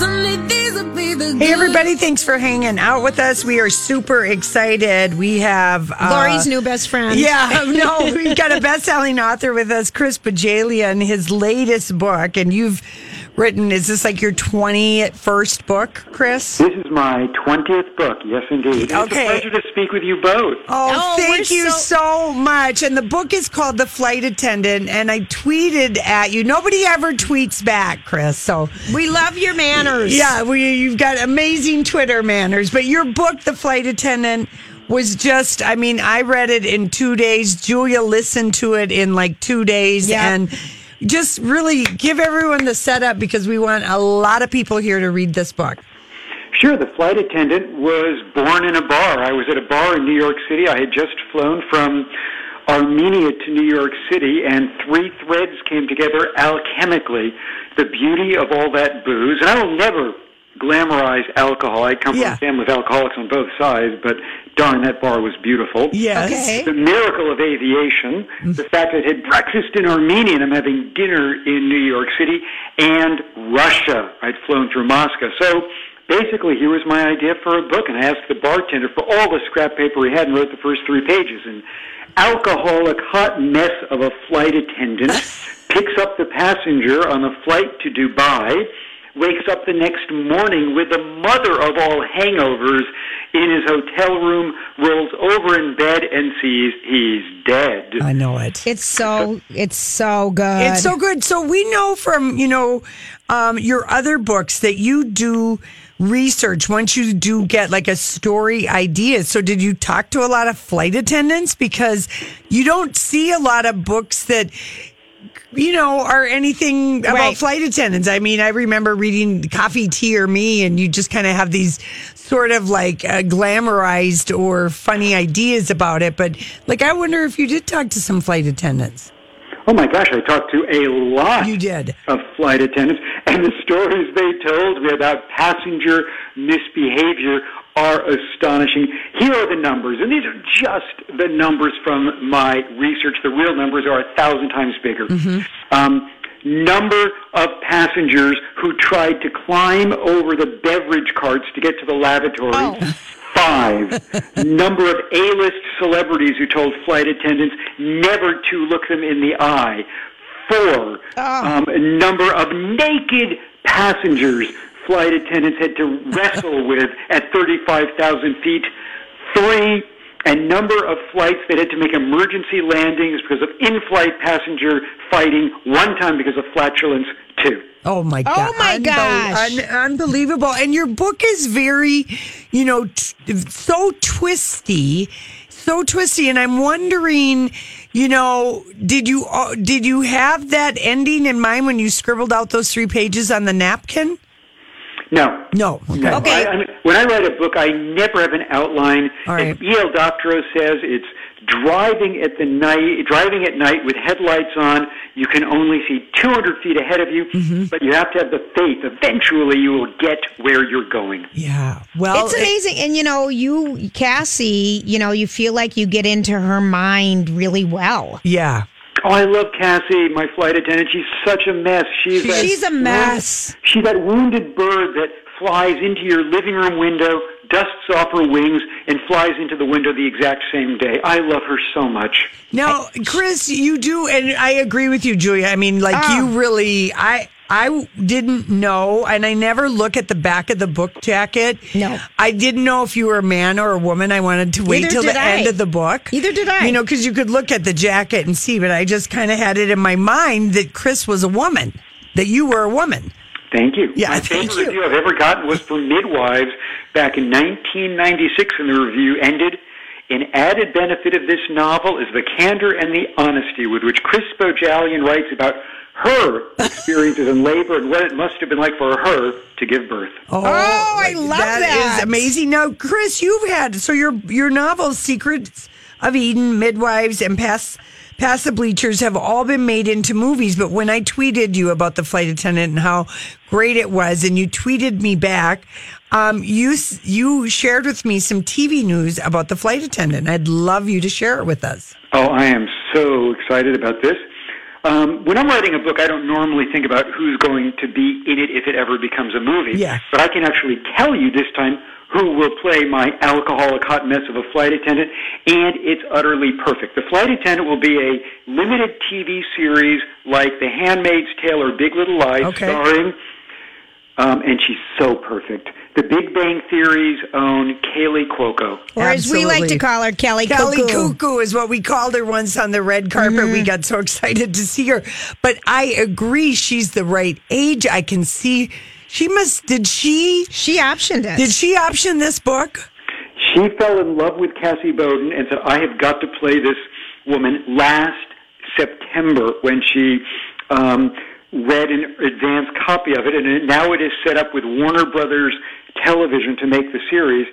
Hey, everybody, thanks for hanging out with us. We are super excited. We have uh, Lori's new best friend. Yeah, no, we've got a best selling author with us, Chris Bohjalian, his latest book. And you've written, is this like your 21st book, Chris? This is my 20th book, yes, indeed. It's Okay. a pleasure to speak with you both. Oh, Oh, thank you so- so much. And the book is called The Flight Attendant. And I tweeted at you. Nobody ever tweets back, Chris. So We love your manners. Yeah, we, you've got amazing Twitter manners. But your book, The Flight Attendant, was just, I mean, I read it in two days. Julia listened to it in like two days. Yeah. And just really give everyone the setup because we want a lot of people here to read this book. Sure, the flight attendant was born in a bar. I was at a bar in New York City. I had just flown from Armenia to New York City, and three threads came together alchemically. The beauty of all that booze, and I will never glamorize alcohol. I come Yeah. from a family of alcoholics on both sides, but darn, that bar was beautiful. Yes. Okay. the miracle of aviation, mm-hmm. the fact that I had breakfast in Armenia and I'm having dinner in New York City, and Russia. I'd flown through Moscow. So basically, here was my idea for a book, and I asked the bartender for all the scrap paper he had and wrote the first three pages. And alcoholic hot mess of a flight attendant picks up the passenger on a flight to Dubai wakes up the next morning with the mother of all hangovers in his hotel room, rolls over in bed and sees he's dead. I know it. It's so it's so good. It's so good. So we know from you know um, your other books that you do research once you do get like a story idea. So did you talk to a lot of flight attendants because you don't see a lot of books that you know are anything about Right. flight attendants. I mean, I remember reading Coffee, Tea, or Me, and you just kind of have these sort of like uh, glamorized or funny ideas about it. But like, I wonder if you did talk to some flight attendants. Oh my gosh, I talked to a lot You did. of flight attendants, and the stories they told me about passenger misbehavior are astonishing. Here are the numbers, and these are just the numbers from my research. The real numbers are a thousand times bigger. Um, number of passengers who tried to climb over the beverage carts to get to the lavatory. Five. Number of A-list celebrities who told flight attendants never to look them in the eye. Four. Um, number of naked passengers flight attendants had to wrestle with at 35,000 feet. Three. And number of flights that had to make emergency landings because of in-flight passenger fighting. One time because of flatulence. Two. Oh my god! Oh, my Unbel- gosh. un- unbelievable! And your book is very, you know, t- so twisty, so twisty. And I'm wondering, you know, did you uh, did you have that ending in mind when you scribbled out those three pages on the napkin? No. No. Okay. No. Okay. I, I mean, when I write a book, I never have an outline. All right. As E.L. Doctorow says, it's driving at the night, driving at night with headlights on. You can only see 200 feet ahead of you, Mm-hmm. but you have to have the faith. Eventually, you will get where you're going. Yeah. Well, it's it- amazing. and you know, you Cassie, you know, you feel like you get into her mind really well. yeah. Oh, I love Cassie, my flight attendant. She's such a mess. She's that She's a mess. She's that wounded bird that flies into your living room window, dusts off her wings, and flies into the window the exact same day. I love her so much. Now, Chris, you do, and I agree with you, Julia. I mean, like Ah. you really, I, I didn't know, and I never look at the back of the book jacket. No. I didn't know if you were a man or a woman. I wanted to wait Neither till the I. end of the book. Neither did I. You know, because you could look at the jacket and see, but I just kind of had it in my mind that Chris was a woman, that you were a woman. Thank you. Yeah, My thank favorite you. review I've ever gotten was from Midwives back in 1996, and the review ended. An added benefit of this novel is the candor and the honesty with which Chris Bohjalian writes about her experiences in labor and what it must have been like for her to give birth. Oh, I love that. That is amazing. Now, Chris, you've had so your your novels, Secrets of Eden, Midwives, and Past Past the Bleachers have all been made into movies. But when I tweeted you about the flight attendant and how great it was, and you tweeted me back, um, you you shared with me some TV news about the flight attendant. I'd love you to share it with us. Oh, I am so excited about this. Um, when I'm writing a book, I don't normally think about who's going to be in it if it ever becomes a movie. Yeah. But I can actually tell you this time who will play my alcoholic hot mess of a flight attendant, and it's utterly perfect. The flight attendant will be a limited TV series like The Handmaid's Tale or Big Little Lies, Okay. starring, um, and she's so perfect. The Big Bang Theory's own Kaley Cuoco. Or as we like to call her, Kelly, Kelly Cuckoo. Cuckoo is what we called her once on the red carpet. We got so excited to see her. But I agree, she's the right age. I can see she must. Did she? She optioned it. Did she option this book? She fell in love with Cassie Bowden and said, I have got to play this woman last September when she um, read an advanced copy of it. And it, now it is set up with Warner Brothers Television to make the series.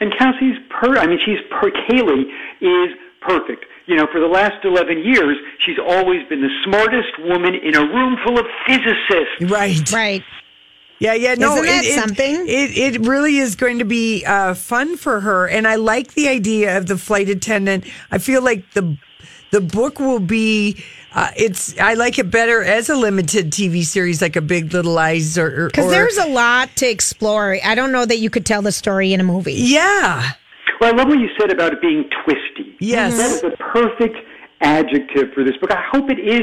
And Cassie's per, I mean, she's per, Kaley is perfect. You know, for the last 11 years, she's always been the smartest woman in a room full of physicists. Right. Right. Yeah, yeah. No, Isn't that it, it- something? It, it really is going to be uh, fun for her, and I like the idea of the flight attendant. I feel like the the book will be. Uh, it's. I like it better as a limited TV series, like a Big Little Lies, or Because there's a lot to explore. I don't know that you could tell the story in a movie. yeah. Well, I love what you said about it being twisty. Yes. That is the perfect adjective for this book. I hope it is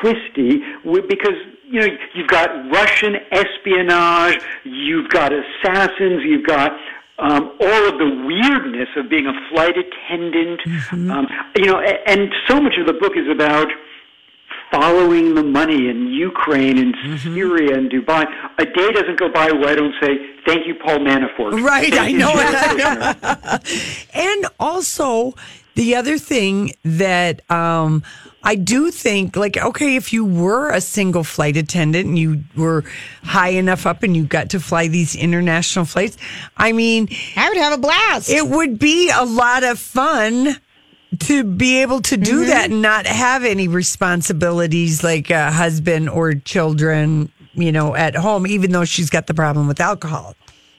twisty because, you know, you've got Russian espionage, you've got assassins, you've got um, all of the weirdness of being a flight attendant. Um, you know, and so much of the book is about following the money in Ukraine and Syria and Dubai. A day doesn't go by where I don't say, thank you, Paul Manafort. Right, I you, know it. And also, the other thing that um, I do think, like, okay, if you were a single flight attendant and you were high enough up and you got to fly these international flights, I mean, I would have a blast. it would be a lot of fun to be able to do Mm-hmm. that and not have any responsibilities like a husband or children, you know, at home, even though she's got the problem with alcohol.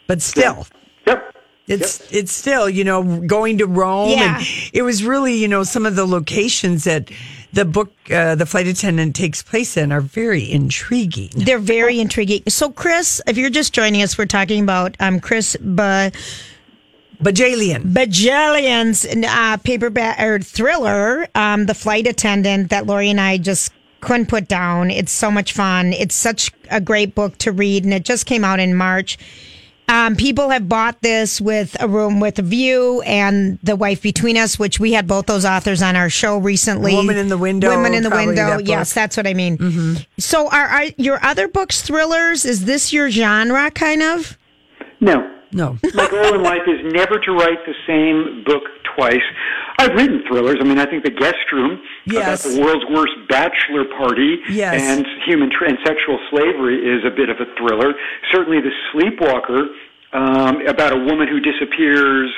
But still. Yep. It's it's still you know going to Rome Yeah. and it was really you know some of the locations that the book uh, the flight attendant takes place in are very intriguing. They're very intriguing. So, Chris, if you're just joining us, we're talking about um, Chris ba- Bohjalian. Bohjalian's uh, paperback or thriller, um, The Flight Attendant, that Lori and I just couldn't put down. It's so much fun. It's such a great book to read, and it just came out in March. Um, people have bought this with a room with a view and the wife between us, which we had both those authors on our show recently. Woman in the Window, Women in the window. that. Yes, that's what I mean. So, are, are your other books thrillers? Is this your genre, kind of? No. No, My goal in life is never to write the same book twice. I've written thrillers. I mean, I think The Guest Room Yes. about the world's worst bachelor party Yes. and human tra- and sexual slavery is a bit of a thriller. Certainly, The Sleepwalker um, about a woman who disappears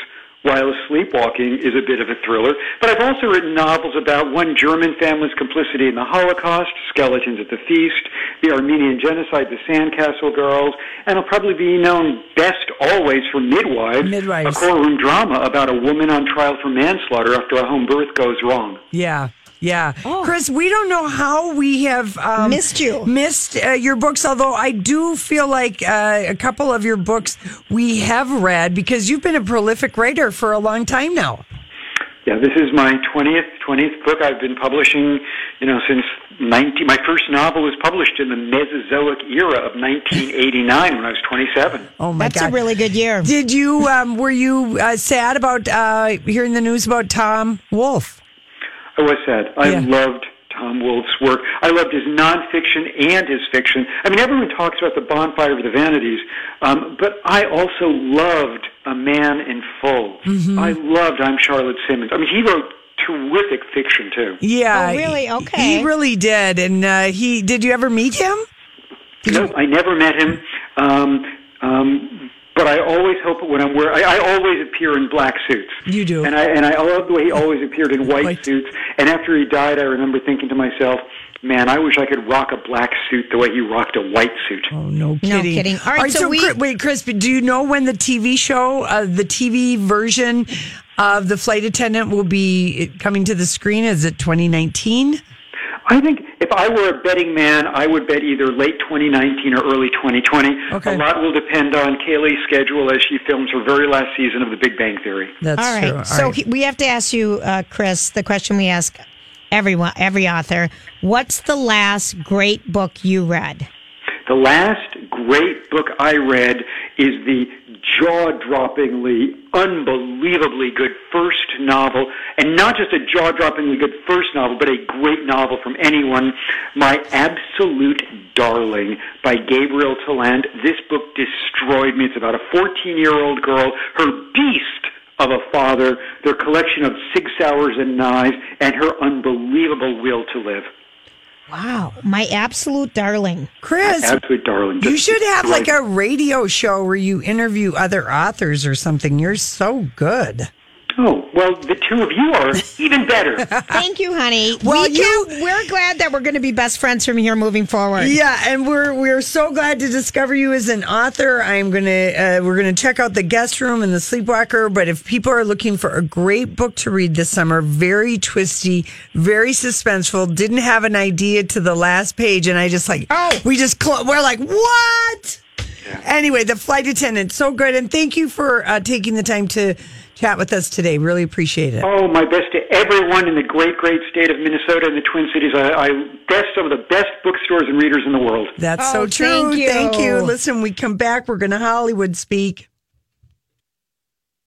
while sleepwalking is a bit of a thriller. But I've also written novels about one German family's complicity in the Holocaust, Skeletons at the Feast, the Armenian Genocide, the Sandcastle Girls, and I'll probably be known best always for Midwives, Midwives. a courtroom drama about a woman on trial for manslaughter after a home birth goes wrong. yeah, yeah. Chris, we don't know how we have um, Missed you. missed uh, your books. Although I do feel like uh, a couple of your books we have read because you've been a prolific writer for a long time now. Yeah, this is my 20th 20th book. I've been publishing, you know, since 19, my first novel was published in the Mesozoic era of 1989 when I was 27. Oh my god. That's god, a really good year. Did you um, were you uh, sad about uh, hearing the news about Tom Wolfe? I was sad. I Yeah. loved Tom Wolfe's work. I loved his nonfiction and his fiction. I mean, everyone talks about the bonfire of the vanities, um, but I also loved A Man in Full. Mm-hmm. I loved I'm Charlotte Simmons. I mean, he wrote terrific fiction too. Yeah, Oh, really? Okay. He really did, and uh, he did. You ever meet him? No, I never met him. Um, um, but I always hope when I'm wearing, I, I always appear in black suits. You do. and I and I love the way he always appeared in white, White. suits. And after he died, I remember thinking to myself, "Man, I wish I could rock a black suit the way he rocked a white suit." Oh no, kidding! kidding. All right, so we- wait, Chris, but do you know when the TV show, uh, the TV version of the flight attendant, will be coming to the screen? Is it 2019? I think if I were a betting man, I would bet either late 2019 or early 2020. Okay. A lot will depend on Kaley's schedule as she films her very last season of The Big Bang Theory. That's All right. true. All so right. he- we have to ask you, uh, Chris, the question we ask everyone, every author: What's the last great book you read? The last great book I read is the jaw-droppingly, unbelievably good first novel, and not just a jaw-droppingly good first novel, but a great novel from anyone. My Absolute Darling by Gabriel Tallent. This book destroyed me. It's about a 14-year-old girl, her beast of a father, their collection of Sig Sauers and knives, and her unbelievable will to live. Wow, my absolute darling. Chris, Absolute darling. you should have like a radio show where you interview other authors or something. You're so good. Oh, well, the two of you are even better. Thank you, honey. Well, we can, we're glad that we're going to be best friends from here moving forward. Yeah, and we're we're so glad to discover you as an author. I'm gonna uh, we're gonna check out the guest room and the sleepwalker. But if people are looking for a great book to read this summer, very twisty, very suspenseful, didn't have an idea to the last page, and I just like Oh. we just cl- we're like what? Anyway, the flight attendant, so good, and thank you for uh, taking the time to chat with us today. Really appreciate it. Oh, my best to everyone in the great, great state of Minnesota and the Twin Cities. I, I best some of the best bookstores and readers in the world. That's Oh, so true. thank you. Thank you. Listen, we come back. We're going to Hollywood speak.